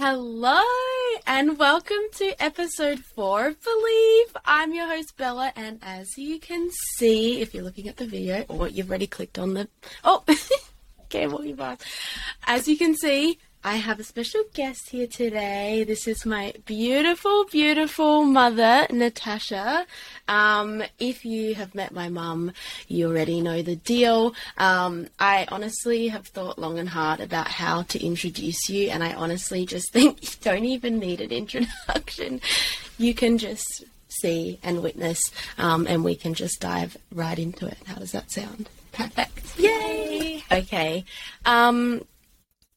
Hello and welcome to episode four of Believe. I'm your host Bella, and as you can see, if you're looking at the video or you've already clicked on the oh, okay, well you As you can see, I have a special guest here today. This is my beautiful, beautiful mother, Natasha. Um, if you have met my mum, you already know the deal. Um, I honestly have thought long and hard about how to introduce you, and I honestly just think you don't even need an introduction. You can just see and witness, um, and we can just dive right into it. How does that sound? Perfect. Yay! Okay.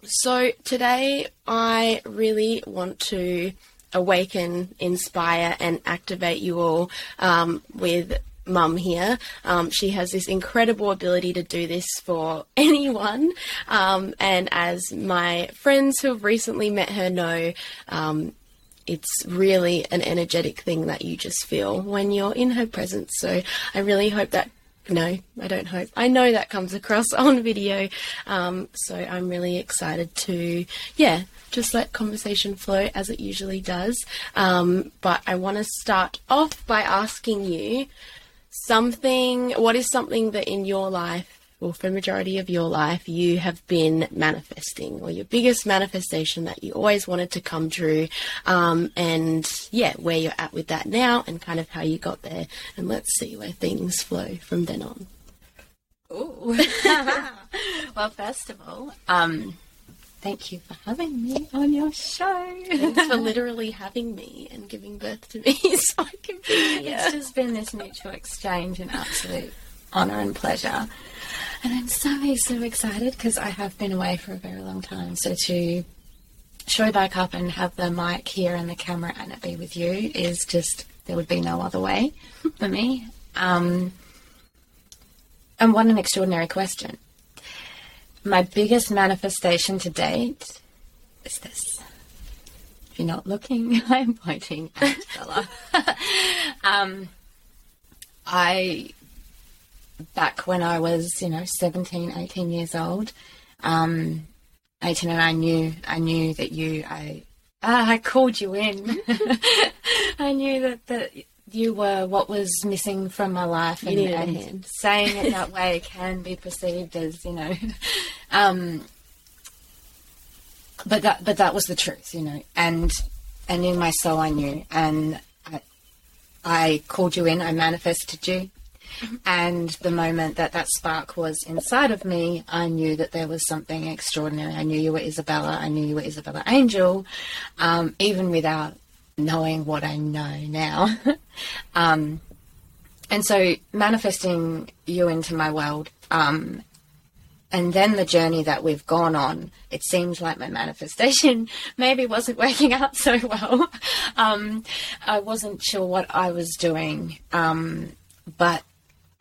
So today I really want to awaken, inspire, and activate you all um, with mum here. Um, she has this incredible ability to do this for anyone. Um, and as my friends who have recently met her know, um, it's really an energetic thing that you just feel when you're in her presence. So I really hope that no, I don't hope. I know that comes across on video. Um, so I'm really excited to, yeah, just let conversation flow as it usually does. Um, but I want to start off by asking you something, what is something that in your life or for the majority of your life you have been manifesting or your biggest manifestation that you always wanted to come true. Um, and yeah where you're at with that now and kind of how you got there. And let's see where things flow from then on. Ooh. well first of all um, thank you for having me on your show. Thanks for literally having me and giving birth to me so i can be here. it's just been this mutual exchange and absolute honor and pleasure and I'm so, so excited because I have been away for a very long time. So to show back up and have the mic here and the camera and it be with you is just, there would be no other way for me. Um, and what an extraordinary question. My biggest manifestation to date is this. If you're not looking, I'm pointing at Bella. um, I back when I was, you know, 17, 18 years old. Um, 18 and I knew, I knew that you, I, ah, I called you in. I knew that, that you were what was missing from my life and, and saying it that way can be perceived as, you know, um, but that, but that was the truth, you know, and, and in my soul I knew and I, I called you in, I manifested you and the moment that that spark was inside of me, I knew that there was something extraordinary. I knew you were Isabella. I knew you were Isabella Angel, um, even without knowing what I know now. um, and so manifesting you into my world, um, and then the journey that we've gone on, it seems like my manifestation maybe wasn't working out so well. Um, I wasn't sure what I was doing, um, but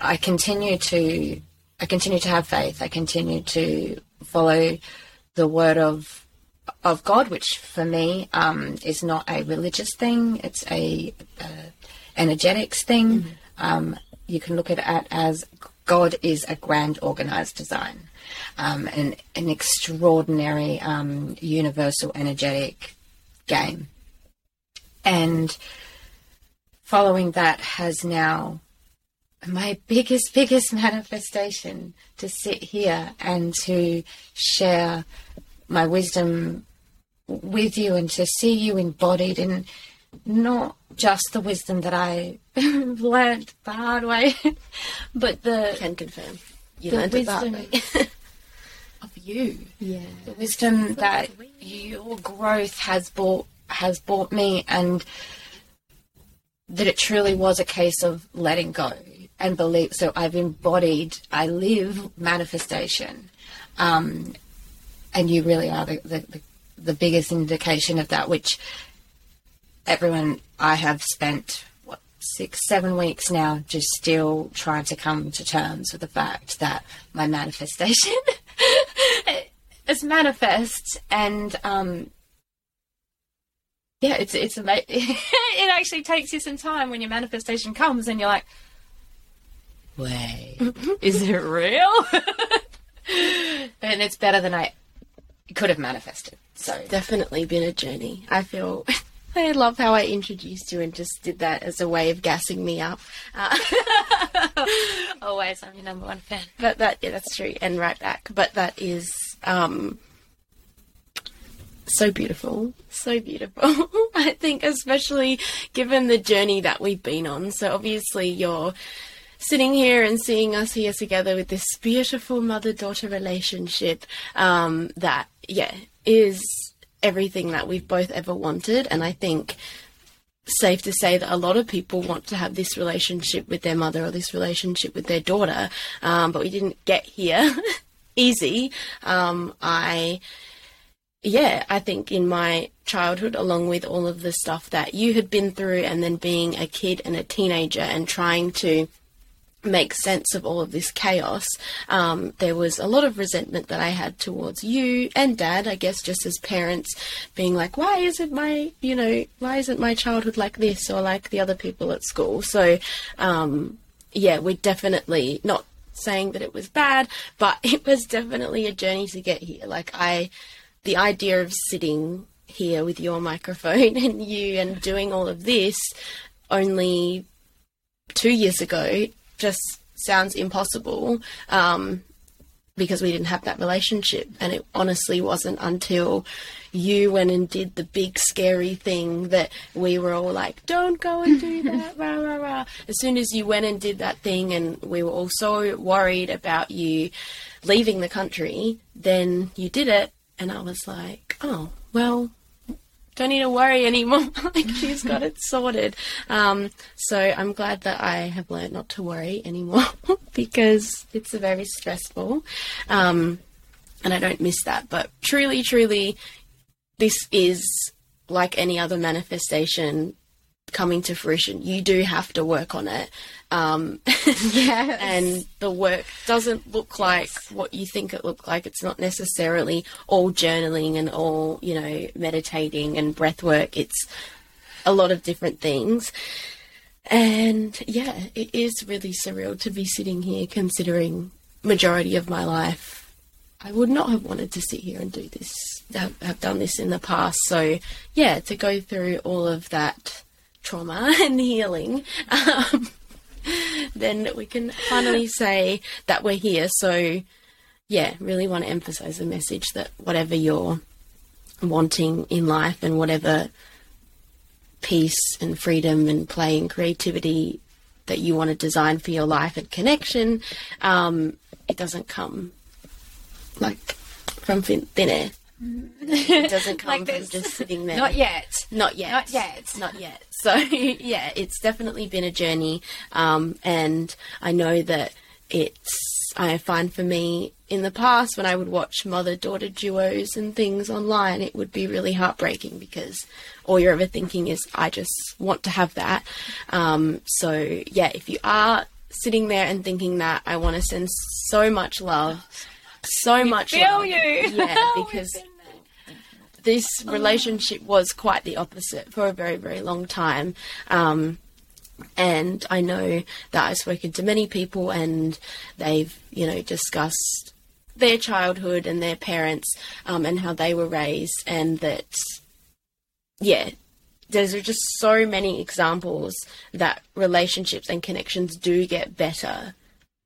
I continue to I continue to have faith. I continue to follow the word of of God, which for me um, is not a religious thing. It's a uh, energetics thing. Mm-hmm. Um, you can look at it as God is a grand organized design, um, and an extraordinary um, universal energetic game. And following that has now my biggest, biggest manifestation to sit here and to share my wisdom with you and to see you embodied in not just the wisdom that I learned the hard way, but the can confirm. You the wisdom of you. Yeah, the wisdom that your growth has brought has brought me, and that it truly was a case of letting go and believe. So I've embodied, I live manifestation. Um, and you really are the, the, the, biggest indication of that, which everyone I have spent, what, six, seven weeks now just still trying to come to terms with the fact that my manifestation is manifest. And, um, yeah, it's it's amazing. it actually takes you some time when your manifestation comes, and you're like, way. Is it real? and it's better than I could have manifested. So definitely been a journey. I feel. I love how I introduced you and just did that as a way of gassing me up. Uh, always, I'm your number one fan. but that yeah, that's true, and right back. But that is um, so beautiful, so beautiful. I think, especially given the journey that we've been on. So obviously, you're sitting here and seeing us here together with this beautiful mother-daughter relationship. Um, that yeah is everything that we've both ever wanted, and I think safe to say that a lot of people want to have this relationship with their mother or this relationship with their daughter, um, but we didn't get here easy. Um, I, yeah, I think in my childhood, along with all of the stuff that you had been through, and then being a kid and a teenager and trying to make sense of all of this chaos, um, there was a lot of resentment that I had towards you and dad, I guess, just as parents being like, why isn't my, you know, why isn't my childhood like this or like the other people at school? So, um, yeah, we're definitely not saying that it was bad, but it was definitely a journey to get here. Like, I, the idea of sitting here with your microphone and you and doing all of this only two years ago just sounds impossible um, because we didn't have that relationship. And it honestly wasn't until you went and did the big scary thing that we were all like, don't go and do that, rah, rah, rah. As soon as you went and did that thing and we were all so worried about you leaving the country, then you did it. And I was like, oh, well, don't need to worry anymore. like she's got it sorted. Um, so I'm glad that I have learned not to worry anymore because it's very stressful. Um, and I don't miss that. But truly, truly, this is like any other manifestation coming to fruition. You do have to work on it. Um, Yeah. and the work doesn't look like what you think it looked like. It's not necessarily all journaling and all, you know, meditating and breath work. It's a lot of different things. And yeah, it is really surreal to be sitting here considering majority of my life I would not have wanted to sit here and do this, have, have done this in the past. So, yeah, to go through all of that trauma and healing, um, then we can finally say that we're here. So, yeah, really want to emphasize the message that whatever you're wanting in life and whatever peace and freedom and play and creativity that you want to design for your life and connection, um, it doesn't come like from thin, thin air. It doesn't come Like from this. just sitting there. Not yet. Not yet. Not yet. Not yet. So yeah, it's definitely been a journey, um, and I know that it's. I find for me in the past when I would watch mother-daughter duos and things online, it would be really heartbreaking because all you're ever thinking is, "I just want to have that." Um, so yeah, if you are sitting there and thinking that, I want to send so much love, so much feel love. you. yeah, because this relationship was quite the opposite for a very, very long time. Um, and I know that I've spoken to many people and they've, you know, discussed their childhood and their parents um, and how they were raised, and that, yeah, there's just so many examples that relationships and connections do get better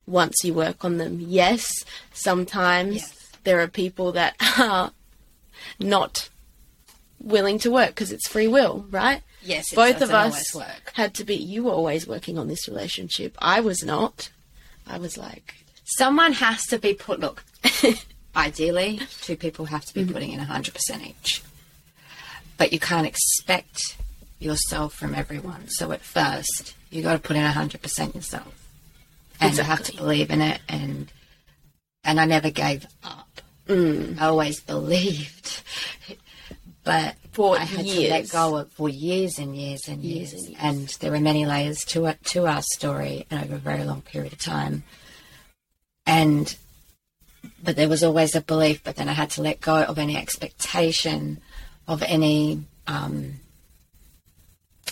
once you work on them. Yes, sometimes Yes. there are people that are not willing to work because it's free will, right? Yes, Both of us work. had to be. You were always working on this relationship. I was not. I was like, Someone has to be put. Look, ideally, two people have to be mm-hmm. putting in 100% each. But you can't expect yourself from everyone. So at first, you got to put in 100% yourself. And you have to believe in it. And and I never gave up. I always believed. But For I had to let go of for years and years and years. Years and years. And there were many layers to it, to our story and over a very long period of time. And but there was always a belief, but then I had to let go of any expectation of any um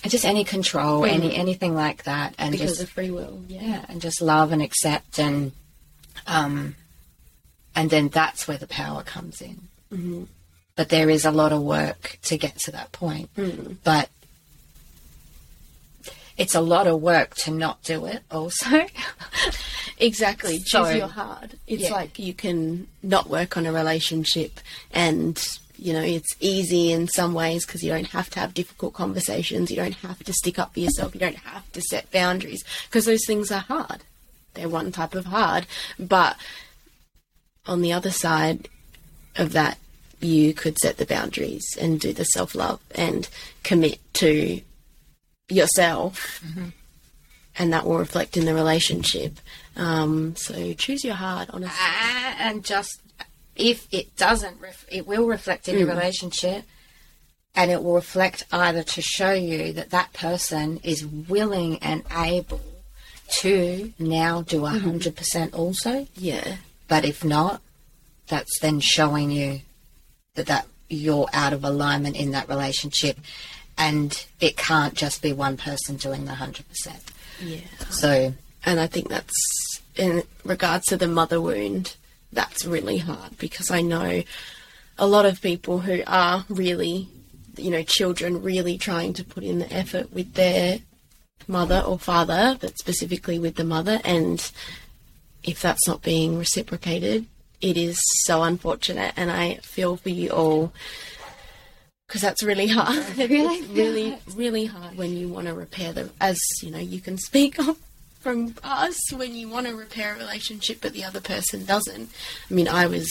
just any control, any anything like that. And because just of free will. Yeah. yeah, and just love and accept and um and then that's where the power comes in. Mm-hmm. but there is a lot of work to get to that point. Mm-hmm. But it's a lot of work to not do it also. Exactly. Choose So- your hard. It's Yeah. like you can not work on a relationship and you know, it's easy in some ways because you don't have to have difficult conversations. You don't have to stick up for yourself. You don't have to set boundaries because those things are hard. They're one type of hard. But on the other side of that, you could set the boundaries and do the self love and commit to yourself mm-hmm. and that will reflect in the relationship. Um, so choose your heart, honestly. And just if it doesn't, ref- it will reflect in your mm. relationship, and it will reflect either to show you that that person is willing and able to now do a mm-hmm. 100 percent also. Yeah, But if not, that's then showing you that that you're out of alignment in that relationship, and it can't just be one person doing the 100 percent. yeah. So And I think that's in regards to the mother wound. That's really hard because I know a lot of people who are really, you know, children really trying to put in the effort with their mother or father, but specifically with the mother. And if that's not being reciprocated, it is so unfortunate. And I feel for you all because that's really hard. Really? It's really, really hard when you want to repair the, as you know, you can speak of from us when you want to repair a relationship, but the other person doesn't. I mean, I was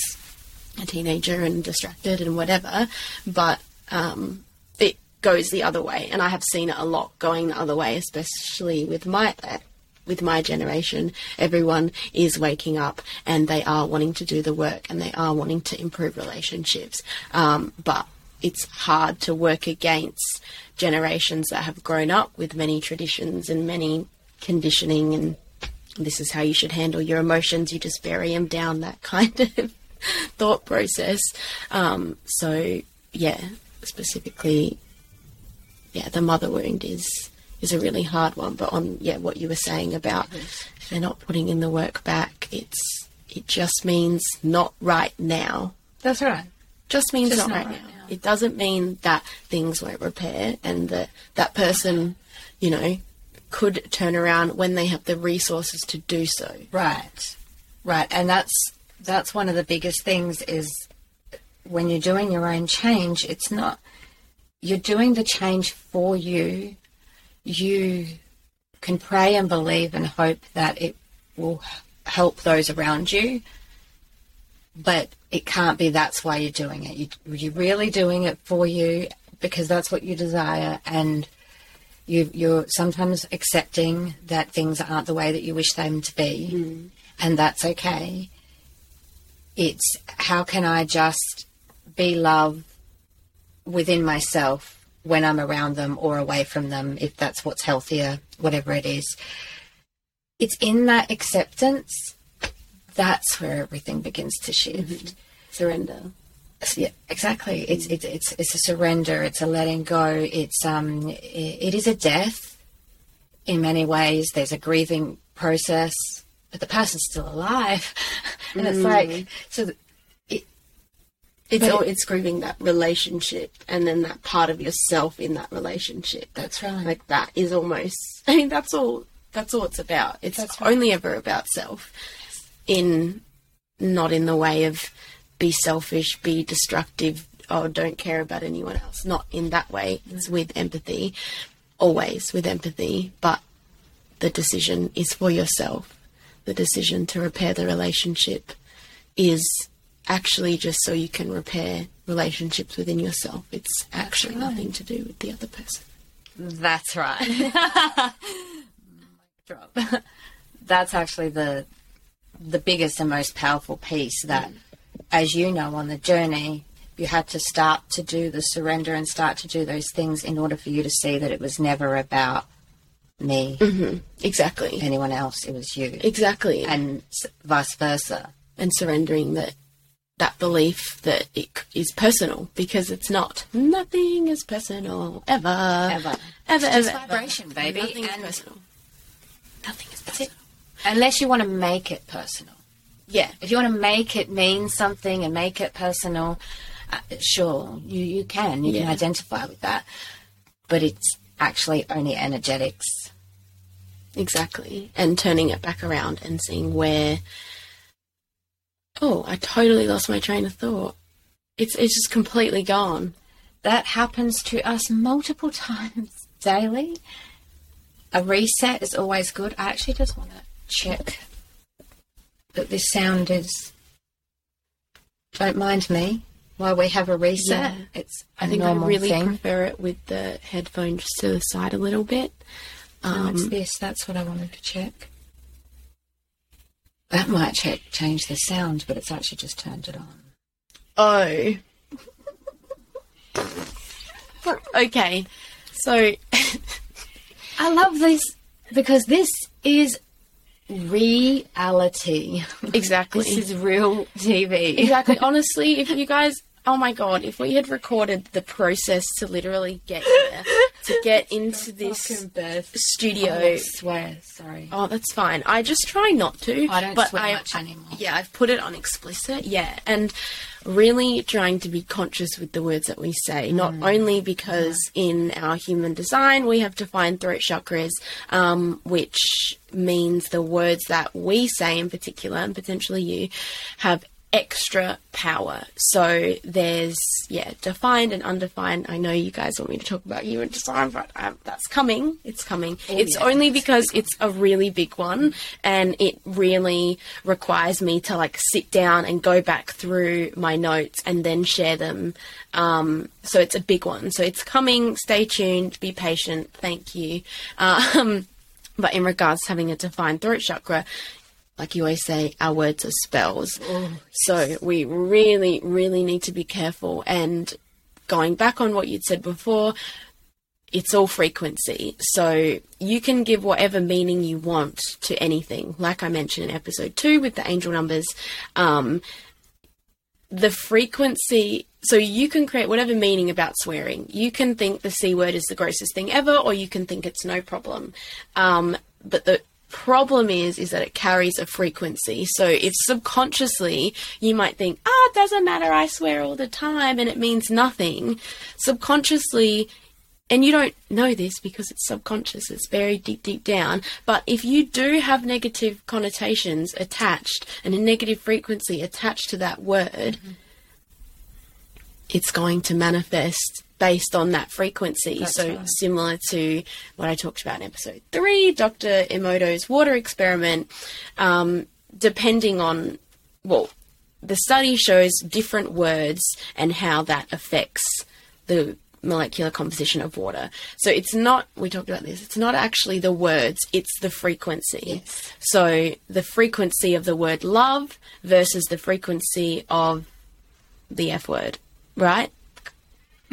a teenager and distracted and whatever, but um, it goes the other way, and I have seen it a lot going the other way, especially with my with my generation. Everyone is waking up and they are wanting to do the work and they are wanting to improve relationships, um, but it's hard to work against generations that have grown up with many traditions and many conditioning and this is how you should handle your emotions you just bury them down that kind of thought process um, so yeah specifically yeah the mother wound is is a really hard one but on yeah what you were saying about if they're not putting in the work back it's it just means not right now that's right. just means Just not, not right, right now. now. It doesn't mean that things won't repair and that that person, you know, could turn around when they have the resources to do so. Right, right, and that's that's one of the biggest things is when you're doing your own change. It's not you're doing the change for you. You can pray and believe and hope that it will help those around you, but it can't be that's why you're doing it. You, you're really doing it for you because that's what you desire and you, you're sometimes accepting that things aren't the way that you wish them to be, mm. and that's okay. It's how can I just be love within myself when I'm around them or away from them, if that's what's healthier, whatever it is. It's in that acceptance that's where everything begins to shift. Surrender. Yeah, exactly. It's it's it's it's a surrender. It's a letting go. It's um, i it is a death. In many ways, there's a grieving process, but the person's still alive, and it's like so. It's all, it's grieving that relationship and then that part of yourself in that relationship. that's right. Like that is almost I mean that's all that's all it's about. It's right. only ever about self. In not in the way of be selfish, be destructive, or don't care about anyone else. Not in that way. It's mm. with empathy. Always with empathy, but the decision is for yourself. The decision to repair the relationship is actually just so you can repair relationships within yourself. It's actually right. nothing to do with the other person. That's right. Drop. That's actually the the biggest and most powerful piece that, as you know, on the journey, you had to start to do the surrender and start to do those things in order for you to see that it was never about me, mm-hmm. Exactly. anyone else. It was you, Exactly. And, vice versa. and surrendering that that belief that it is personal because it's not. Nothing is personal ever. Ever. Ever, It's ever, ever. vibration, baby, Nothing is and- personal. Nothing is personal. Unless you want to make it personal. Yeah. if you want to make it mean something and make it personal, uh, sure, you, you can. You can identify with that. But it's actually only energetics. Exactly. And turning it back around and seeing where. Oh, I totally lost my train of thought. It's it's just completely gone. That happens to us multiple times daily. A reset is always good. I actually just want to check that this sound is. Don't mind me while we have a reset. Yeah. It's a I think I really thing. prefer it with the headphones to the side a little bit. Oh, it's Um, this. That's what I wanted to check. That might check, change the sound, but it's actually just turned it on. oh. okay. So I love this because this is reality. exactly. This is real TV. Exactly. Honestly, if you guys, oh my god, if we had recorded the process to literally get here, to get into this studio. I swear, sorry. Oh, that's fine. I just try not to. I don't but swear I, much anymore. Yeah, I've put it on explicit. Yeah, and really trying to be conscious with the words that we say. Not Mm. only because in our human design we have defined throat chakras, um, which means the words that we say in particular, and potentially you, have extra power. So there's yeah, defined and undefined. I know you guys want me to talk about human design, but um, that's coming. It's coming. it's yeah. only because it's a really big one, and it really requires me to like sit down and go back through my notes and then share them. Um, so it's a big one. So it's coming. Stay tuned. Be patient. Thank you. Um, but in regards to having a defined throat chakra, like you always say, our words are spells. So we really, really need to be careful. And going back on what you'd said before, it's all frequency. So you can give whatever meaning you want to anything. Like I mentioned in episode two with the angel numbers, um, the frequency. So you can create whatever meaning about swearing. You can think the c word is the grossest thing ever, or you can think it's no problem. Um, but the problem is is that it carries a frequency. So if subconsciously you might think ah it doesn't matter i swear all the time and it means nothing subconsciously and you don't know this because it's subconscious it's very deep deep down but if you do have negative connotations attached and a negative frequency attached to that word it's going to manifest based on that frequency. That's so right. similar to what I talked about in episode three, Dr. Emoto's water experiment, um, depending on, well, the study shows different words and how that affects the molecular composition of water. So it's not, we talked about this, it's not actually the words, it's the frequency. Yes. So the frequency of the word love versus the frequency of the F word, right?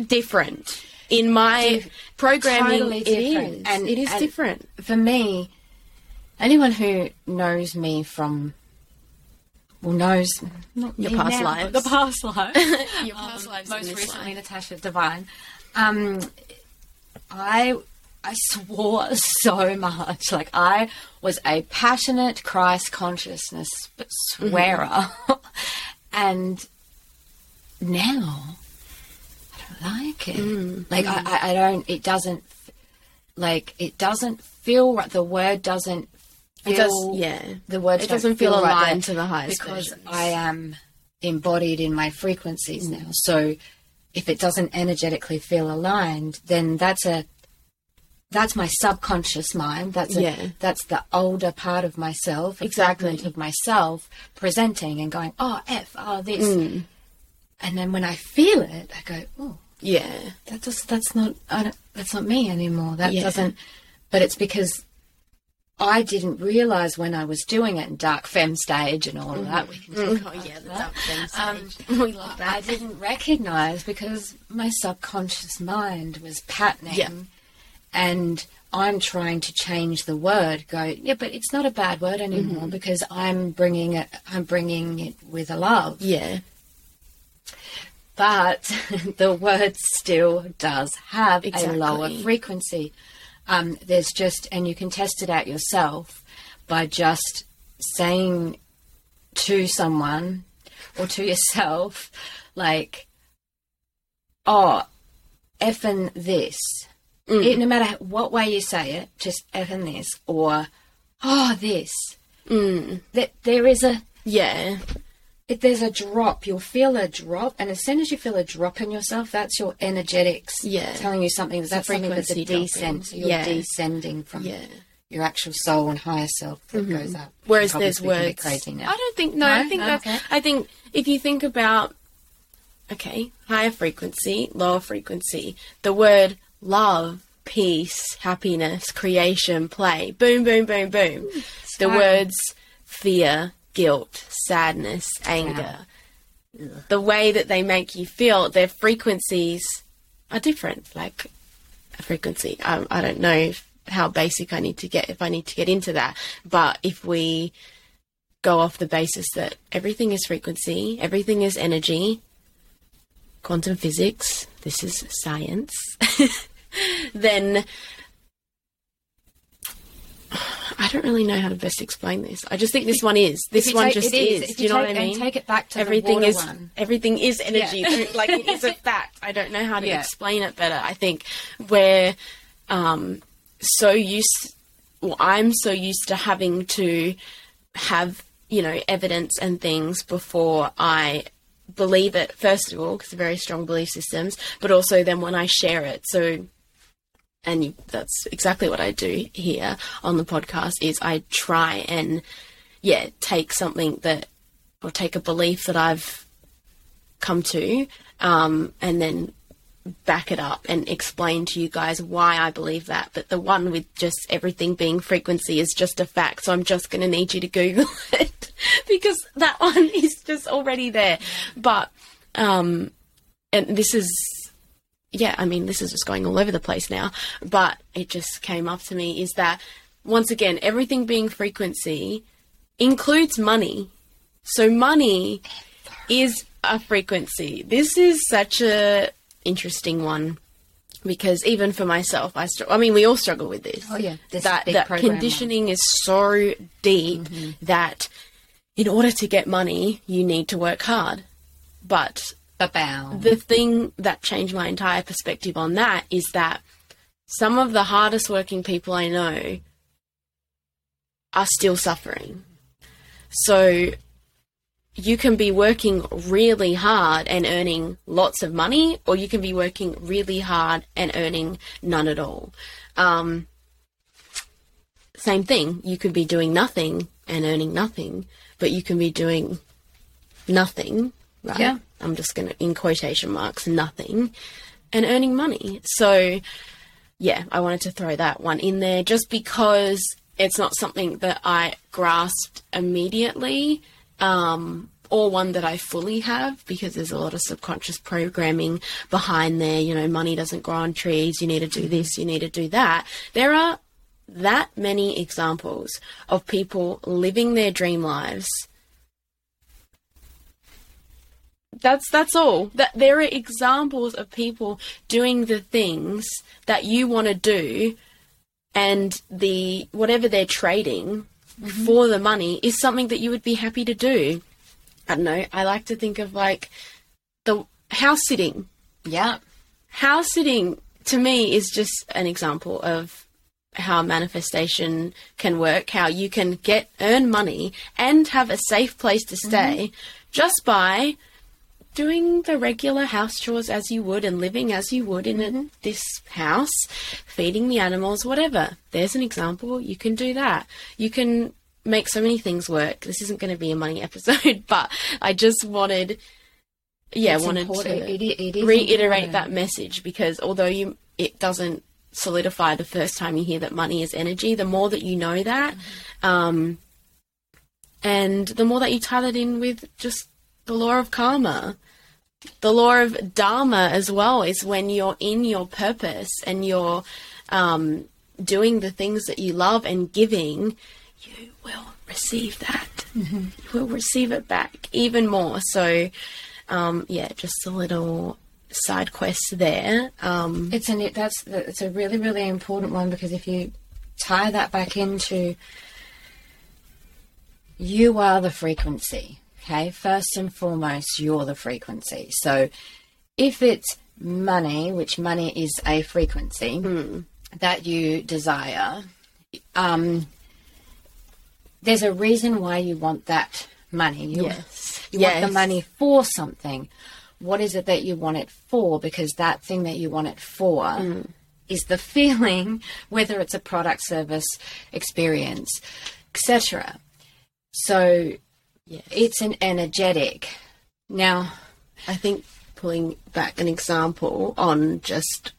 Different. In my Dif- programming, totally it is. And- it is and- different. For me, anyone who knows me from, well, knows not Your past now, lives. the past life. Your past lives most recently life. Natasha Divine. Um, I I swore so much. Like I was a passionate Christ consciousness swearer, and now don't like it. Like I, I, I don't. It doesn't. Like it doesn't feel right. The word doesn't. Feel, It does, yeah. the word It doesn't feel right aligned there to the highest because versions. I am embodied in my frequencies Mm. now. So if it doesn't energetically feel aligned, then that's a that's my subconscious mind. That's a, Yeah. that's the older part of myself, Exactly. of myself presenting and going, oh f, oh this, Mm. And then when I feel it, I go, oh, Yeah. that that's not I don't, that's not me anymore. That Yeah. doesn't. But it's because I didn't realize when I was doing it in dark femme stage and all of that. We can talk Oh, about yeah, the dark femme Um, stage. we love that. I didn't recognize because my subconscious mind was patterning, Yeah. and I'm trying to change the word. Go, yeah, but it's not a bad word anymore Mm-hmm. because I'm bringing it. I'm bringing it with a love Yeah. But the word still does have Exactly. a lower frequency. Um, there's just, and you can test it out yourself by just saying to someone or to yourself, like, oh, effing this. It- no matter what way you say it, just effing this, or oh, this. Mm. That there is a Yeah. If there's a drop, you'll feel a drop, and as soon as you feel a drop in yourself, that's your energetics Yeah. telling you something. That's something that's a descent. So you're Yeah. descending from Yeah. your actual soul and higher self that mm-hmm. goes up. Whereas there's speaking a bit words. crazy now. I don't think no. No? I think No, okay. I think if you think about, okay, higher frequency, lower frequency, the word love, peace, happiness, creation, play, boom, boom, boom, boom. Hmm, the fine. words fear, guilt, sadness, anger. The way that they make you feel, their frequencies are different. Like a frequency. I, I don't know if, how basic I need to get if I need to get into that. But if we go off the basis that everything is frequency, everything is energy, quantum physics, this is science, then I don't really know how to best explain this. I just think this one is. This you one take- just is. If Do you know take, what I mean? And take it back to everything is one. everything is energy Yeah. like it is a fact i don't know how to Yeah. explain it better i think we're um so used well i'm so used to having to have you know evidence and things before i believe it first of all because very strong belief systems but also then when i share it so and that's exactly what i do here on the podcast is i try and yeah take something that or take a belief that i've come to um, and then back it up and explain to you guys why I believe that. But the one with just everything being frequency is just a fact. So I'm just going to need you to Google it because that one is just already there. But, um, and this is, yeah, I mean, this is just going all over the place now. But it just came up to me is that once again, everything being frequency includes money. So money is a frequency. This is such a interesting one because even for myself, I str- I mean, we all struggle with this. Oh, yeah. This that that conditioning is so deep mm-hmm. that in order to get money, you need to work hard. But Ba-bow. the thing that changed my entire perspective on that is that some of the hardest working people I know are still suffering. So you can be working really hard and earning lots of money, or you can be working really hard and earning none at all. Um, same thing. You could be doing nothing and earning nothing, but you can be doing nothing, right? Yeah. I'm just going to, in quotation marks, nothing, and earning money. So, yeah, I wanted to throw that one in there just because it's not something that I grasped immediately. Um, or one that I fully have because there's a lot of subconscious programming behind there. You know, money doesn't grow on trees. You need to do this. You need to do that. There are that many examples of people living their dream lives. That's that's all. That there are examples of people doing the things that you want to do and the whatever they're trading mm-hmm. for the money is something that you would be happy to do. I don't know. I like to think of like the house sitting. Yeah. House sitting to me is just an example of how manifestation can work, how you can get earn money and have a safe place to stay mm-hmm. just by doing the regular house chores as you would and living as you would in a, this house, feeding the animals, whatever. There's an example. You can do that. You can make so many things work. This isn't going to be a money episode, but I just wanted, yeah, It's wanted important. to It it reiterate important. that message because although you it doesn't solidify the first time you hear that money is energy, the more that you know that, um, and the more that you tie that in with just the law of karma, the law of dharma as well is when you're in your purpose and you're um, doing the things that you love and giving, you will receive that. You will receive it back even more. So, um, yeah, just a little side quest there. Um, It's an that's it's a really really important one because if you tie that back into you are the frequency, okay? First and foremost, you're the frequency. So if it's money, which money is a frequency that you desire, um, there's a reason why you want that money. You, Yes. you want the money for something. What is it that you want it for? Because that thing that you want it for Mm. is the feeling, whether it's a product, service, experience, etc. So Yes. it's an energetic. Now, I think pulling back an example on just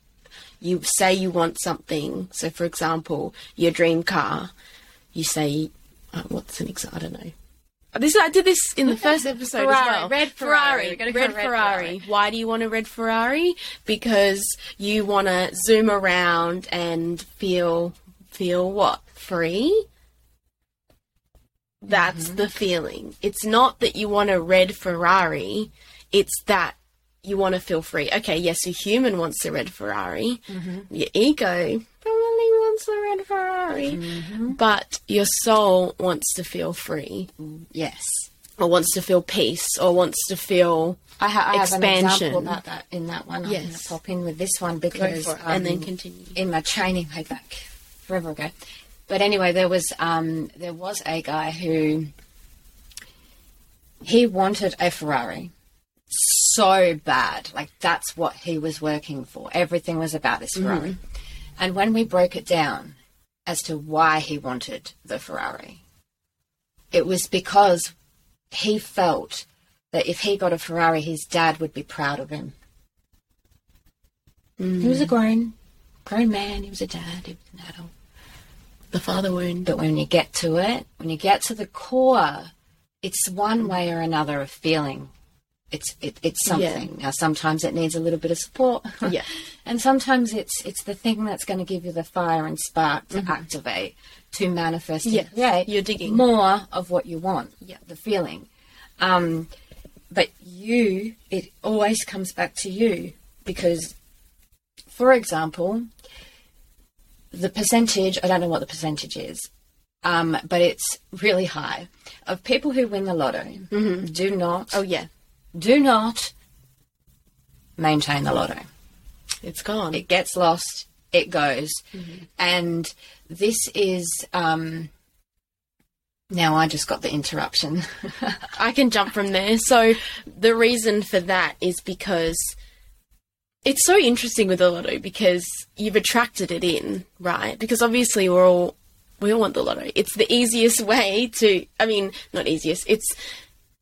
you say you want something. So, for example, your dream car. You say, uh, "What's an example? I don't know." This I did this in the first episode Ferrari, as well. red Ferrari. We're gonna go red red Ferrari. Ferrari. Why do you want a red Ferrari? Because you want to zoom around and feel feel what free. That's Mm-hmm. the feeling. It's not that you want a red Ferrari. It's that you want to feel free. Okay, yes, your human wants a red Ferrari. Mm-hmm. Your ego probably wants a red Ferrari. Mm-hmm. But your soul wants to feel free, yes. or wants to feel peace, or wants to feel I, ha- I have an Expansion. example about that in that one. I'm going to pop in with this one because it, and then um, continue. in my training way back forever ago. But anyway, there was um, there was a guy who he wanted a Ferrari so bad, like that's what he was working for. Everything was about this Ferrari. And when we broke it down as to why he wanted the Ferrari, it was because he felt that if he got a Ferrari, his dad would be proud of him. He was a grown, grown man. He was a dad. He was an adult. The father wound. But when you get to it, when you get to the core, it's one way or another of feeling. It's it, it's something. Now sometimes it needs a little bit of support. Yeah. and sometimes it's it's the thing that's going to give you the fire and spark to activate, to manifest, and create you're digging. more of what you want. Yeah. the feeling. Um, but you, it always comes back to you because, for example, the percentage, I don't know what the percentage is, um, but it's really high of people who win the lotto do not, Oh yeah, do not maintain the lotto. it's gone. It gets lost, it goes. And this is, um, now I just got the interruption. I can jump from there. So the reason for that is because it's so interesting with the lotto because you've attracted it in, right? Because obviously we're all we all want the lotto. It's the easiest way to I mean, not easiest. It's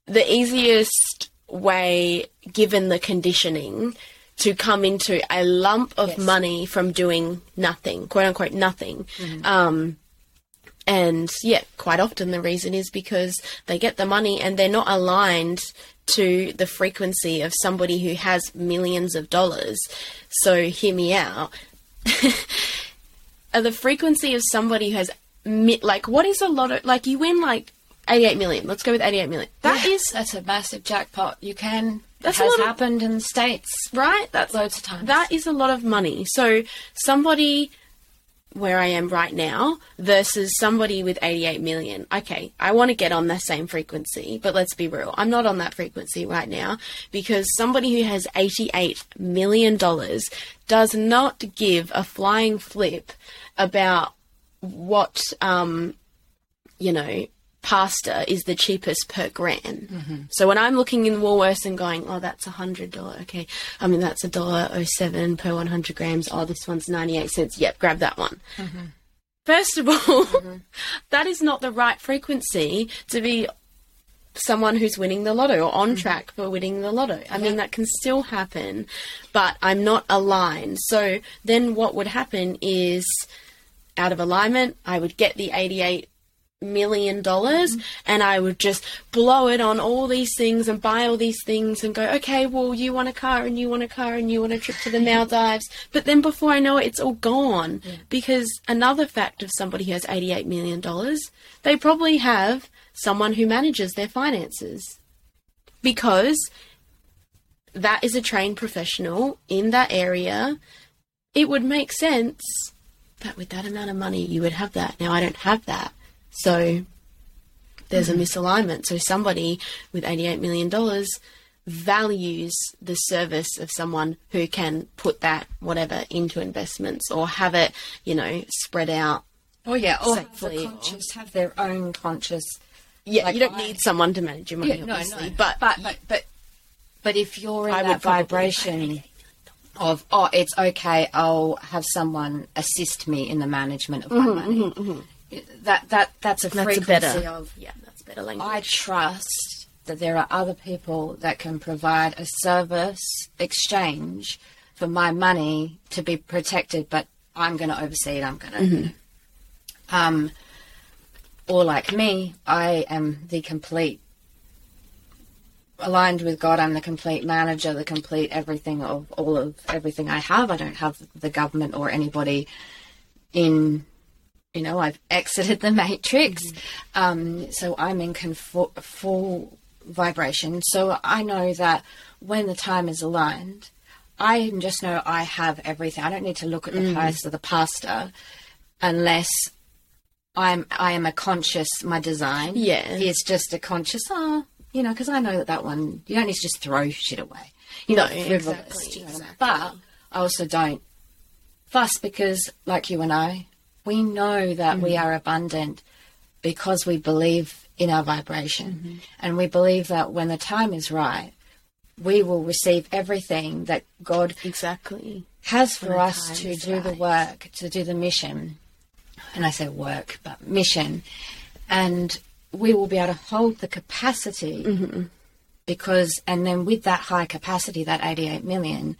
the easiest way given the conditioning to come into a lump of Yes. money from doing nothing, quote unquote nothing. Um and yeah, quite often the reason is because they get the money and they're not aligned to the frequency of somebody who has millions of dollars. So hear me out. The frequency of somebody who has like what is a lot of like you win like 88 million. Let's go with 88 million. That is that's a massive jackpot. You can, That's that has lot of- happened in the States right. That's loads of times. That is a lot of money. So somebody where I am right now versus somebody with 88 million. Okay, I want to get on the same frequency, but let's be real. I'm not on that frequency right now because somebody who has 88 million dollars does not give a flying flip about what um you know pasta is the cheapest per gram. Mm-hmm. So when I'm looking in Woolworths and going, oh, that's a hundred dollar, okay, I mean that's a dollar oh seven per one hundred grams. Oh, this one's ninety eight cents. Yep, grab that one. Mm-hmm. First of all, mm-hmm. that is not the right frequency to be someone who's winning the lotto or on track for winning the lotto. I mean, that can still happen, but I'm not aligned. So then what would happen is out of alignment, I would get the 88 million dollars mm-hmm. and I would just blow it on all these things and buy all these things and go, okay, well, you want a car and you want a car and you want a trip to the Maldives. But then before I know it, it's all gone. Because another fact of somebody who has $88 million, they probably have someone who manages their finances. Because that is a trained professional in that area. It would make sense that with that amount of money, you would have that. Now, I don't have that. So there's a mm-hmm. misalignment. So somebody with $88 million values the service of someone who can put that whatever into investments or have it, you know, spread out. Oh yeah, or have the conscious have their own conscious. Yeah, Like you don't I- need someone to manage your money, Yeah, obviously, no. but but but but but if you're in I that vibration of oh, it's okay, I'll have someone assist me in the management of my mm-hmm, money. Mm-hmm, That that that's a Mm-hmm, that's a frequency better. of yeah, that's better language. I trust that there are other people that can provide a service exchange for my money to be protected, but I'm going to oversee it. I'm going to. Um, or like me, I am the complete aligned with God. I'm the complete manager, the complete everything of all of everything I have. I don't have the government or anybody in you know, I've exited the matrix. Mm-hmm. Um, so I'm in full vibration. So I know that when the time is aligned, I just know I have everything. I don't need to look at the mm. price of the pasta unless I'm I am a conscious my design. Yeah. is just a conscious. Oh, you know, because I know that that one you don't need to just throw shit away. You're No, frivolous, exactly, you know. exactly. But I also don't fuss because, like you and I, we know that we are abundant because we believe in our vibration. And we believe that when the time is right, we will receive everything that God exactly. has for us to do the work, to do the mission. And I say work, but mission. And we will be able to hold the capacity Mm-hmm. because, and then with that high capacity, that 88 million,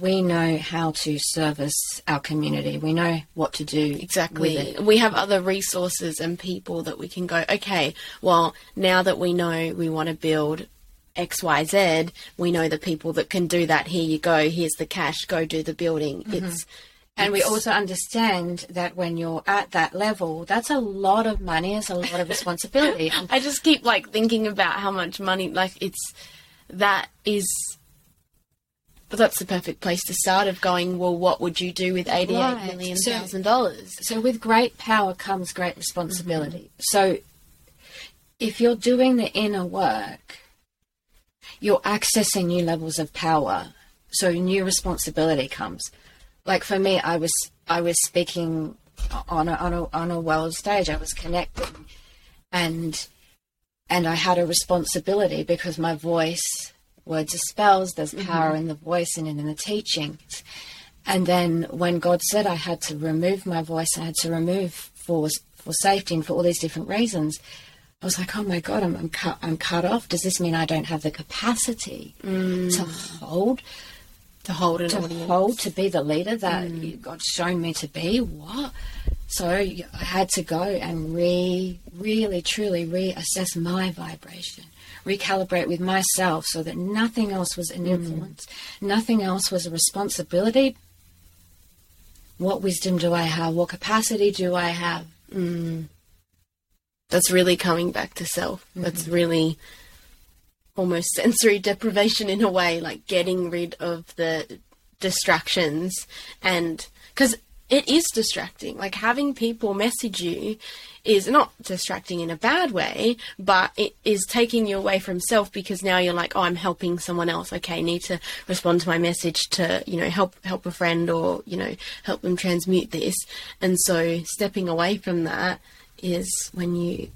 we know how to service our community. We know what to do Exactly. We have other resources and people that we can go, okay, well, now that we know we want to build XYZ, we know the people that can do that. Here you go. Here's the cash. Go do the building. Mm-hmm. It's And we also understand that when you're at that level, that's a lot of money, it's a lot of responsibility. I just keep like thinking about how much money like it's that is but that's the perfect place to start of going, well, what would you do with eighty-eight million So- thousand dollars? So with great power comes great responsibility. Mm-hmm. So if you're doing the inner work, you're accessing new levels of power. So new responsibility comes. Like for me, I was I was speaking on a on a on a world stage. I was connecting, and and I had a responsibility because my voice, words are spells. There's mm-hmm. power in the voice and in the teachings. And then when God said I had to remove my voice, I had to remove for for safety and for all these different reasons. I was like, oh my God, I'm, I'm cut. I'm cut off. Does this mean I don't have the capacity mm. to hold, To hold an to audience. hold, to be the leader that mm. you- God's shown me to be? What? So I had to go and re, really, truly reassess my vibration, recalibrate with myself, so that nothing else was an mm. influence, nothing else was a responsibility. What wisdom do I have? What capacity do I have? Mm. that's really coming back to self. Mm-hmm. That's really almost sensory deprivation in a way, like getting rid of the distractions and because it is distracting. Like having people message you is not distracting in a bad way, but it is taking you away from self because now you're like, oh, I'm helping someone else. Okay, need to respond to my message to, you know, help help a friend or, you know, help them transmute this. And so stepping away from that is when you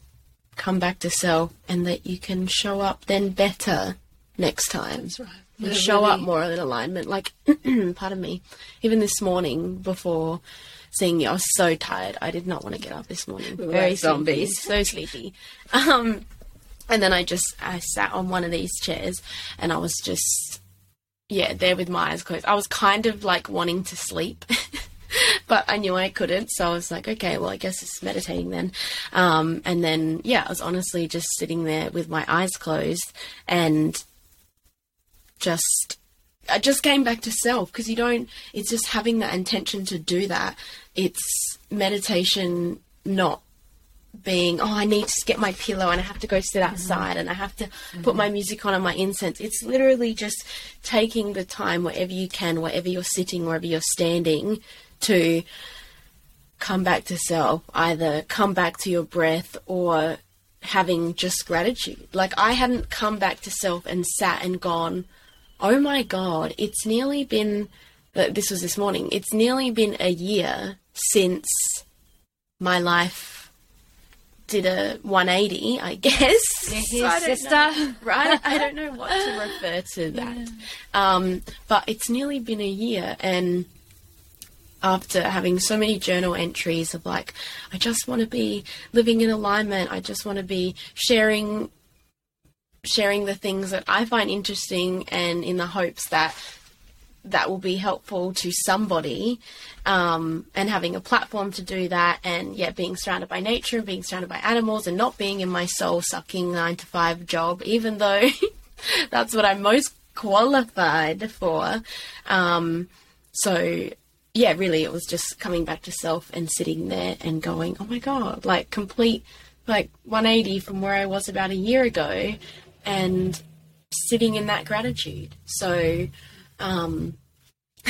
come back to self and that you can show up then better next time. That's right. You show up more in alignment. Like, pardon me, even this morning before seeing you, I was so tired. I did not want to get up this morning. were Very like sleepy, zombies. so sleepy. Um, and then I just I sat on one of these chairs and I was just yeah there with my eyes closed. I was kind of like wanting to sleep. But I knew I couldn't, so I was like, okay, well, I guess it's meditating then. Um, and then, yeah, I was honestly just sitting there with my eyes closed and just I just came back to self because you don't it's just having that intention to do that. It's meditation not being oh I need to get my pillow and I have to go sit mm-hmm. outside and I have to put mm-hmm. my music on and my incense. It's literally just taking the time wherever you can wherever you're sitting wherever you're standing to come back to self either come back to your breath or having just gratitude. Like I hadn't come back to self and sat and gone, "Oh my god, it's nearly been uh, this was this morning. It's nearly been a year since my life did a 180, I guess. Here, I sister. know, right? I don't know what to refer to that. Um, but it's nearly been a year, and after having so many journal entries of like, I just want to be living in alignment. I just want to be sharing sharing the things that I find interesting and in the hopes that that will be helpful to somebody um, and having a platform to do that and yeah being surrounded by nature and being surrounded by animals and not being in my soul sucking nine to five job even though that's what i'm most qualified for. Um, so yeah really it was just coming back to self and sitting there and going oh my god like complete like 180 from where i was about a year ago and sitting in that gratitude so um,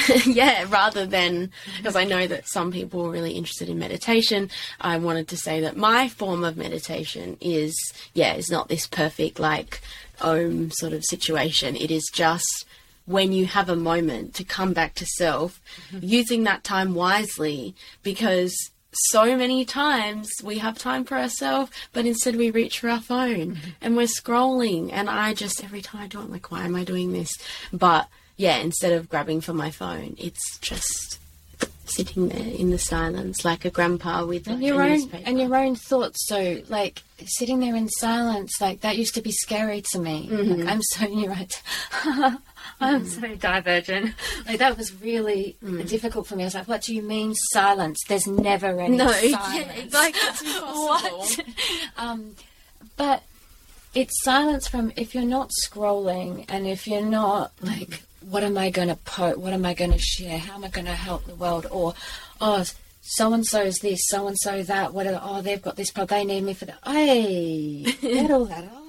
yeah, rather than because I know that some people are really interested in meditation, I wanted to say that my form of meditation is yeah, it's not this perfect like om sort of situation. It is just when you have a moment to come back to self, using that time wisely because so many times we have time for ourselves, but instead we reach for our phone and we're scrolling. And I just, every time I do it, I'm like, why am I doing this? But yeah, instead of grabbing for my phone, it's just sitting there in the silence like a grandpa with and like, your a own newspaper. and your own thoughts so like sitting there in silence like that used to be scary to me Mm-hmm. like, i'm so neuro i'm so divergent. Like that was really Mm. difficult for me. I was like what do you mean silence? There's never any no, silence. yeah, it's like it's impossible. what? Um but it's silence from if you're not scrolling and if you're not like what am i going to post what am i going to share? How am i going to help the world? Or oh so and so is this so and so that what are, oh they've got this problem they need me for that hey get all that off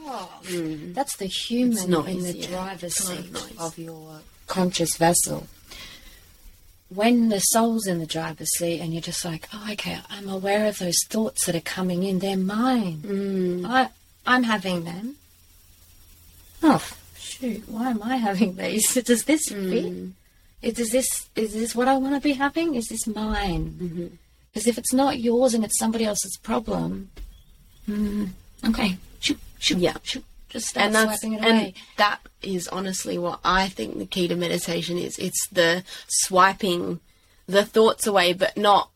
that's the human noise, in the yeah. driver's It's a lot of seat noise. of your conscious vessel when the soul's in the driver's seat and you're just like, oh, okay, I'm aware of those thoughts that are coming in. They're mine. Mm. I, I'm having them. Oh, shoot, why am I having these? Does this fit? Is, is this is this what I want to be having? Is this mine? Because if it's not yours and it's somebody else's problem, mm, okay, shoot, shoot, Yeah. shoot, just start and that's swiping it away. and that is honestly what I think the key to meditation is. It's the swiping the thoughts away, but not.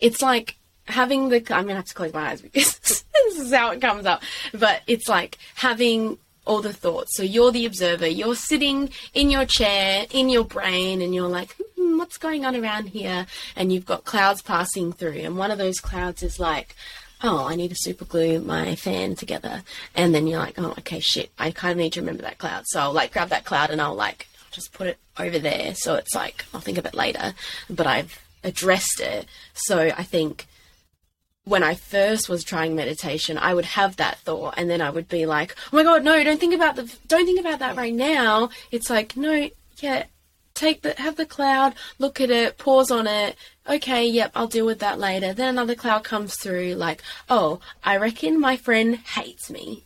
It's like having the. I'm gonna have to close my eyes because this is how it comes up. But it's like having all the thoughts. So you're the observer. You're sitting in your chair, in your brain, and you're like, hmm, what's going on around here? And you've got clouds passing through, and one of those clouds is like, oh, I need to super glue my fan together. And then you're like, oh, okay, shit, I kind of need to remember that cloud. So I'll like grab that cloud and I'll like just put it over there. So it's like, I'll think of it later, but I've addressed it. So I think when I first was trying meditation, I would have that thought, and then I would be like, "Oh my god, no! Don't think about the, don't think about that right now." It's like, no, yeah, take the, have the cloud, look at it, pause on it. Okay, yep, I'll deal with that later. Then another cloud comes through, like, oh, I reckon my friend hates me.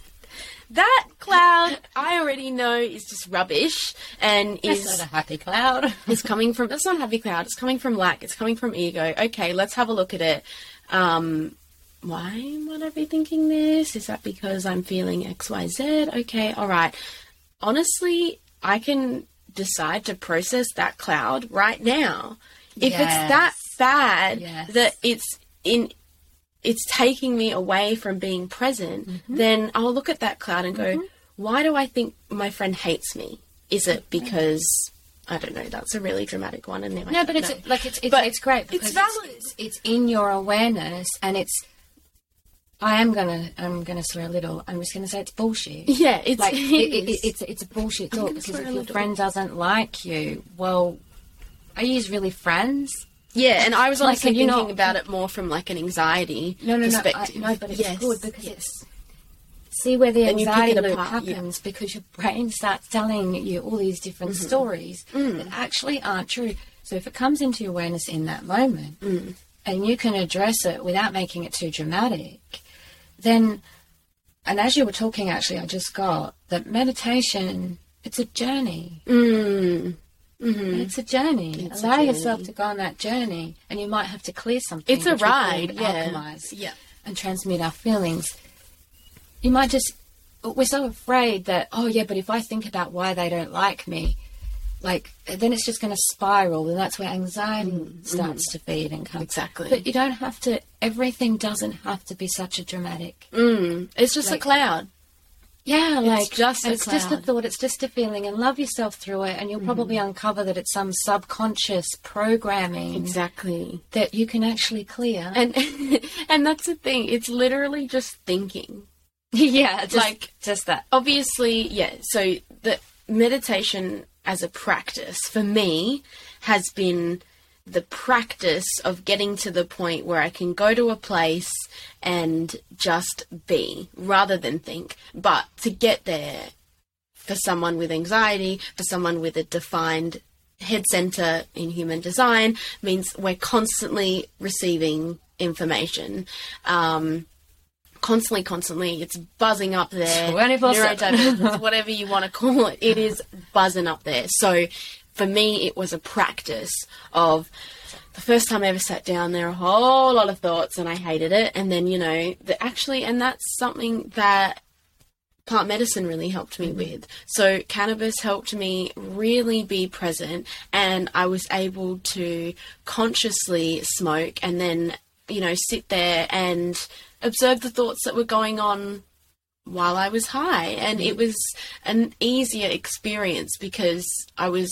that cloud, I already know, is just rubbish, and is That's not a happy cloud. it's coming from that's not a happy cloud it's coming from lack it's coming from ego okay let's have a look at it um why might i be thinking this is that because i'm feeling xyz okay all right honestly i can decide to process that cloud right now if it's that bad Yes. that it's in it's taking me away from being present, Mm-hmm. then I'll look at that cloud and go, why do I think my friend hates me? Is it because I don't know? That's a really dramatic one, and No, but it's know. like it's it's, But it's great it's because valid. It's, it's in your awareness, and it's. I am gonna I'm gonna swear a little. I'm just gonna say it's bullshit. yeah, it's Like it, it, is. it, it's it's a bullshit I'm thought because if your little. friend doesn't like you, well, are you really friends? yeah, and I was Like, honestly can you thinking not- about it more from like an anxiety No, no, no. I, no, but it's yes, good because yes. it's see where the And anxiety it loop apart, yeah. happens because your brain starts telling you all these different Mm-hmm. stories Mm. that actually aren't true. So if it comes into your awareness in that moment, Mm. and you can address it without making it too dramatic, then, and as you were talking, actually, I just got that meditation. It's a journey. Mm. It's a journey. It's a Allow yourself to go on that journey, and you might have to clear something. It's a which we call ride, yeah. Alchemize Yeah. and transmute our feelings. You might just. We're so afraid that oh yeah, but if I think about why they don't like me, like then it's just going to spiral, and that's where anxiety starts to feed and come. Mm, Exactly. But you don't have to. Everything doesn't have to be such a dramatic. Mm. It's just Like- a cloud. Yeah, like just a it's just a thought, it's just a feeling, and love yourself through it, and you'll probably uncover that it's some subconscious programming Exactly. that you can actually clear. And and that's the thing. It's literally just thinking. yeah, just, like- just that. Obviously, yeah. So the meditation as a practice for me has been the practice of getting to the point where I can go to a place and just be rather than think. But to get there for someone with anxiety, for someone with a defined head center in human design, means we're constantly receiving information. Um, constantly, constantly, it's buzzing up there. 24/7. Neurodivergence, whatever you want to call it, it is buzzing up there. So for me, it was a practice of the first time I ever sat down, there were a whole lot of thoughts, and I hated it. And then, you know, the, actually, and that's something that plant medicine really helped me with. So cannabis helped me really be present and I was able to consciously smoke and then, you know, sit there and observe the thoughts that were going on while I was high and it was an easier experience because I was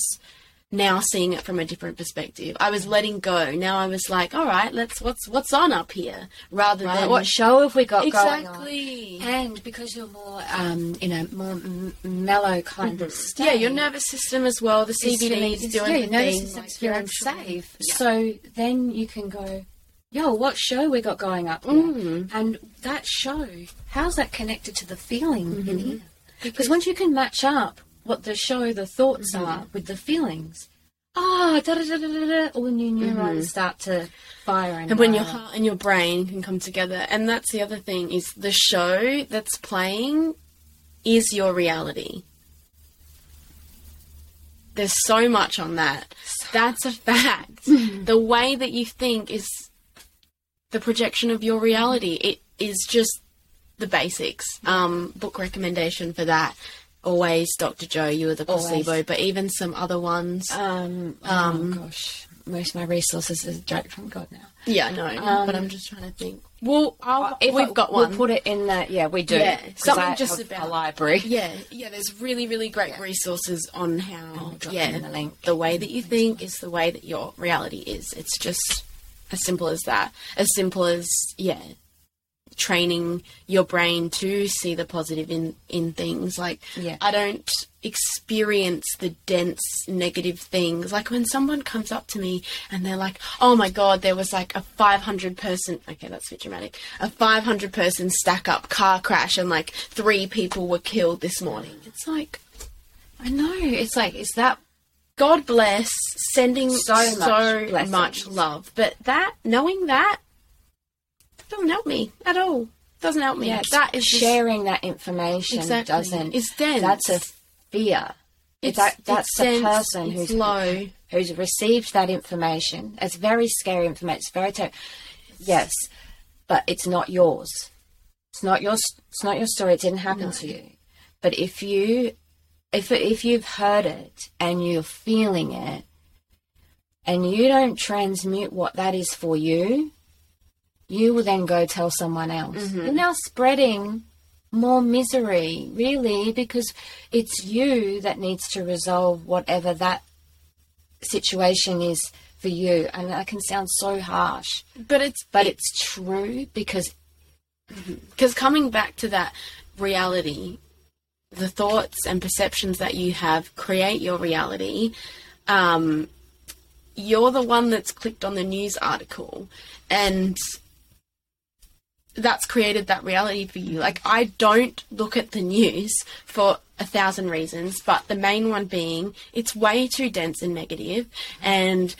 now seeing it from a different perspective. I was letting go. Now I was like, all right, let's what's what's on up here rather Right, than what show have we got going on? exactly. And because you're more, um, you know, more m- mellow kind of state. Yeah, your nervous system as well. The CBD is is- doing yeah, your nervous thing, system's like, you're feeling actually- safe. Yeah. So then you can go, yo, what show we got going up? Mm. And that show, how's that connected to the feeling in Mm-hmm. here? Because once you can match up what the show, the thoughts Mm-hmm. are with the feelings, ah, da da da da da da, all new neurons start to fire and, Mm-hmm. And when your heart and your brain can come together, and that's the other thing is the show that's playing is your reality. There's so much on that. That's a fact. the way that you think is the projection of your reality. It is just the basics. Um, book recommendation for that. Always, Dr. Joe, you are the Always. placebo, but even some other ones. Um, Um, oh gosh, most of my resources are direct from God now. Yeah, I know, but I'm just trying to think. Well, I'll, If we've I- got one. We'll put it in the yeah, we do. Yeah, something I just about- a library. yeah, yeah. There's really, really great resources on how, yeah, the link. the way that you think is the way that your reality is. It's just as simple as that. As simple as yeah, training your brain to see the positive in in things. Like Yeah. I don't experience the dense negative things. Like when someone comes up to me and they're like, "Oh my god, there was like a 500 person okay, that's a bit dramatic. A 500 person stack up car crash and like three people were killed this morning." It's like I know. It's like is that God bless sending So so, much much, love. But that knowing that doesn't help me at all. Doesn't help me. yeah, that is just- sharing that information Exactly. doesn't. It's dense. That's a fear. It's, that, that's it's the dense, person who's low. who's received that information. It's very scary information. It's very ter- yes, but it's not yours. It's not your. It's not your story. It didn't happen to you. But if you, if if you've heard it and you're feeling it, and you don't transmute what that is for you, you will then go tell someone else. Mm-hmm. You're now spreading more misery, really, because it's you that needs to resolve whatever that situation is for you. And that can sound so harsh, But it's but it's true because mm-hmm. because coming back to that reality, the thoughts and perceptions that you have create your reality. Um, you're the one that's clicked on the news article, and that's created that reality for you. Like I don't look at the news for a thousand reasons, but the main one being it's way too dense and negative, and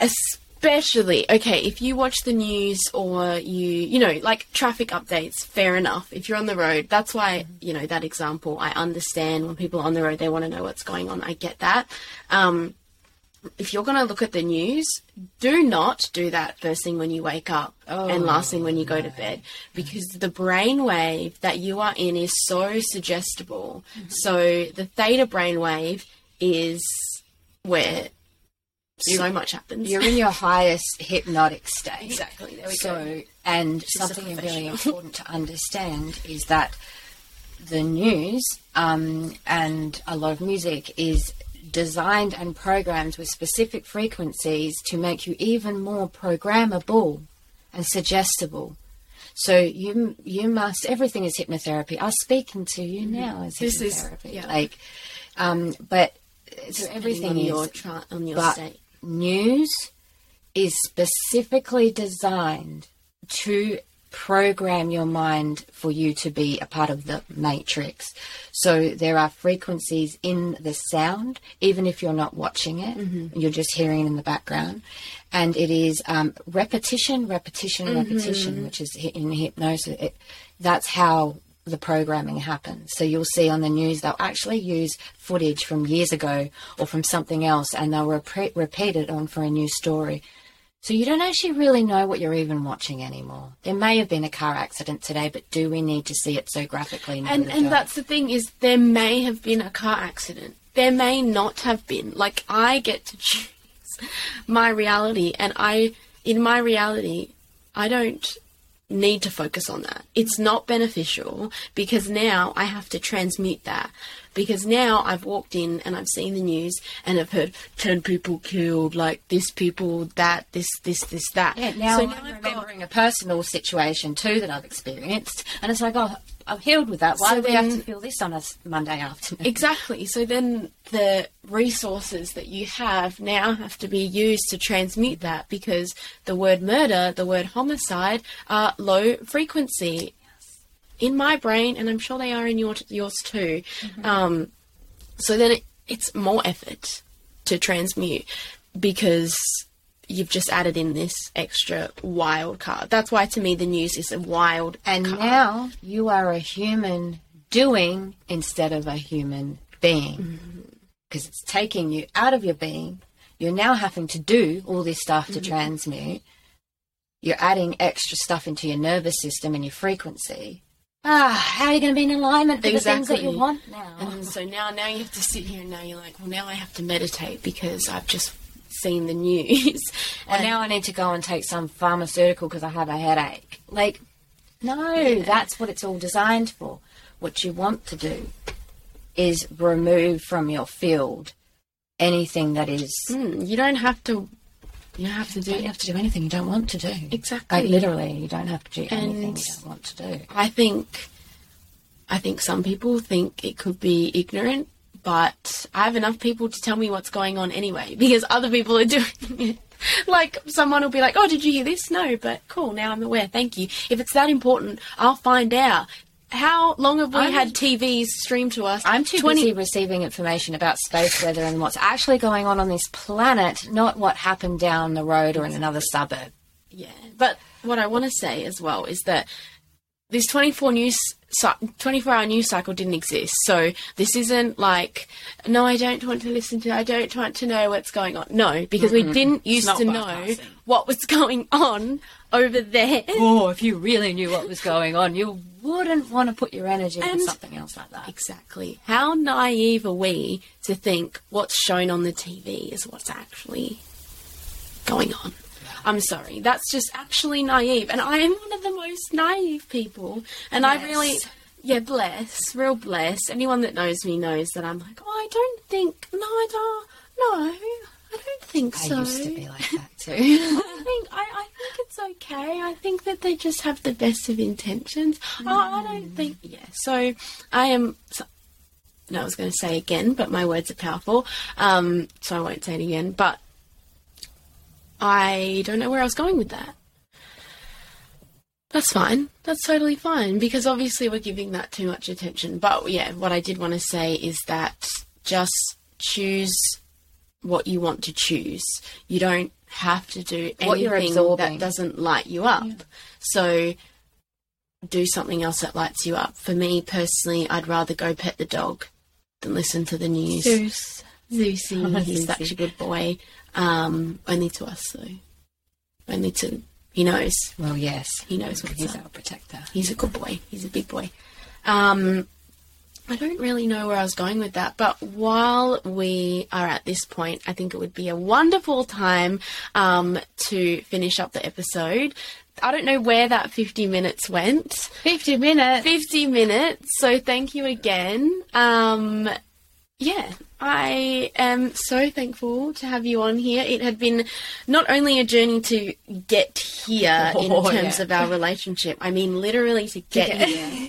as especially okay if you watch the news or you you know like traffic updates fair enough. If you're on the road that's why you know that example i understand when people are on the road they want to know what's going on. I get that. Um, if you're going to look at the news do not do that first thing when you wake up and last thing when you go to bed because the brainwave that you are in is so suggestible. So the theta brainwave is where so much happens You're in your highest hypnotic state. Exactly. There we so, go. and a something really important to understand is that the news um, and a lot of music is designed and programmed with specific frequencies to make you even more programmable and suggestible. So you you must everything is hypnotherapy. I'm speaking to you now as Mm-hmm. This is- hypnotherapy. yeah. Like, um, but so everything on is your tra- on your but state. News is specifically designed to program your mind for you to be a part of the matrix. So there are frequencies in the sound, even if you're not watching it, you're just hearing it in the background. And it is um, repetition, repetition, repetition, which is in hypnosis. It, that's how the programming happens. So you'll see on the news they'll actually use footage from years ago or from something else, and they'll repeat repeat it on for a new story. So you don't actually really know what you're even watching anymore. There may have been a car accident today, but do we need to see it so graphically? No, And and don't. that's the thing is there may have been a car accident. There may not have been. Like I get to choose my reality and I in my reality I don't need to focus on that. It's not beneficial because now I have to transmute that. Because now I've walked in and I've seen the news and I've heard 10 people killed, like this people, that, this, this, this, that. Yeah, now so I'm now got remembering a personal situation too that I've experienced, and it's like, oh, I've healed with that. Why So do we have to feel this on a Monday afternoon? Exactly. So then the resources that you have now have to be used to transmute that because the word murder, the word homicide are low frequency in my brain, and I'm sure they are in your, yours too. Um, so then it, it's more effort to transmute because you've just added in this extra wild card. That's why to me the news is a wild And card. now you are a human doing instead of a human being. Because it's taking you out of your being. You're now having to do all this stuff to transmute. You're adding extra stuff into your nervous system and your frequency. Ah, how are you going to be in alignment with the things that you want now? And so now, now you have to sit here and now you're like, well, now I have to meditate because I've just seen the news. Or now I need to go and take some pharmaceutical because I have a headache. Like, no, that's what it's all designed for. What you want to do is remove from your field anything that is. Hmm, you don't have to. You don't have to do. You have to do anything you don't want to do. Exactly. Like, literally, you don't have to do anything And- you don't want to do. I think. I think some people think it could be ignorant, but I have enough people to tell me what's going on anyway because other people are doing it. Like someone will be like, "Oh, did you hear this?" No, but cool. Now I'm aware. Thank you. If it's that important, I'll find out. How long have we I'm- had TVs streamed to us? I'm too 20 busy receiving information about space weather and what's actually going on on this planet, not what happened down the road or in another suburb. Yeah, but what I want to say as well is that this 24 news 24 hour news cycle didn't exist. So this isn't like no, I don't want to listen to I don't want to know what's going on. No, because we didn't used to know what was going on over there. Oh, if you really knew what was going on, you wouldn't want to put your energy into something else like that. Exactly. How naive are we to think what's shown on the TV is what's actually going on? I'm sorry. That's just actually naive. And I am one of the most naive people. And I really, yeah, bless, real bless. Anyone that knows me knows that I'm like, oh, I don't think, no, I don't, no, I don't think I so. used to be like that too. I think I, I think it's okay. I think that they just have the best of intentions. Oh, I don't think yeah. So I am. So, no, I was going to say again, but my words are powerful, um, so I won't say it again. But I don't know where I was going with that. That's fine. That's totally fine because obviously we're giving that too much attention. But yeah, what I did want to say is that just choose what you want to choose. You don't have to do anything that doesn't light you up. So do something else that lights you up. For me personally, I'd rather go pet the dog than listen to the news. Zeus. Lucy, Oh, he's such a good boy. Um, only to us though. Only to he knows. Well, yes. He knows what's He's up. our protector. He's a good boy. He's a big boy. Um, I don't really know where I was going with that, but while we are at this point, I think it would be a wonderful time um, to finish up the episode. I don't know where that 50 minutes went. 50 minutes. 50 minutes, so thank you again. Um, yeah, I am so thankful to have you on here. It had been not only a journey to get here in Oh, terms yeah. of our relationship, I mean, literally to get get- here.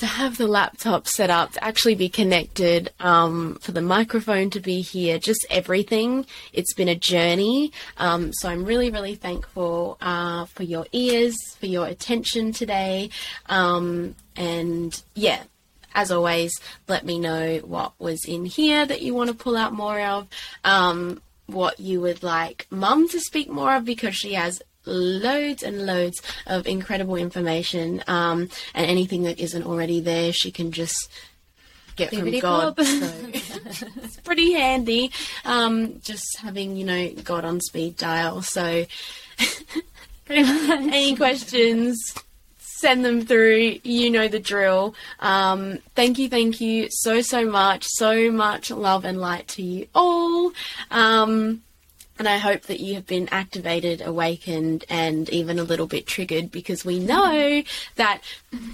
To have the laptop set up, to actually be connected, um, for the microphone to be here, just everything. It's been a journey. Um, so I'm really, really thankful uh, for your ears, for your attention today. Um, and yeah, as always, let me know what was in here that you want to pull out more of, um, what you would like mum to speak more of because she has loads and loads of incredible information, um, and anything that isn't already there, she can just get from God. So it's pretty handy, um, just having you know God on speed dial. So any questions? Send them through. You know the drill. Um, thank you, thank you so, so much. So much love and light to you all. Um, and I hope that you have been activated, awakened, and even a little bit triggered because we know that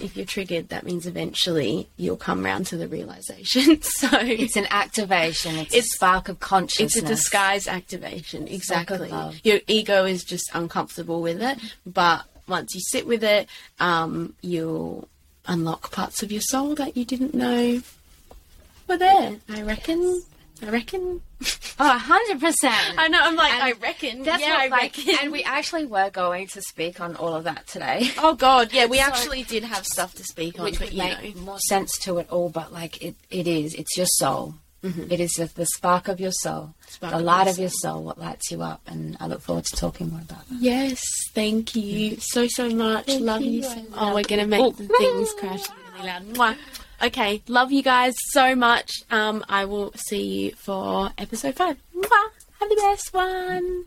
if you're triggered, that means eventually you'll come round to the realization. so It's an activation. It's, It's- a spark of consciousness. it's a disguise activation, exactly. Your ego is just uncomfortable with it, but once you sit with it, um, you'll unlock parts of your soul that you didn't know were there. I reckon. I reckon. Oh, 100%. I know. I'm like, And I reckon. That's yeah, I like, reckon. and we actually were going to speak on all of that today. oh God, yeah, we So- actually did have stuff to speak on, which but would you make know, more sense to it all. But like it, it is. It's your soul. It is the, the spark of your soul, Spark the of light of your soul, what lights you up. And I look forward to talking more about that. yes, thank you so so much. love you. you, so- I oh, we're gonna make Oh. the things crash really loud. Mwah. Okay, love you guys so much. Um, I will see you for episode five. Mwah. Have the best one.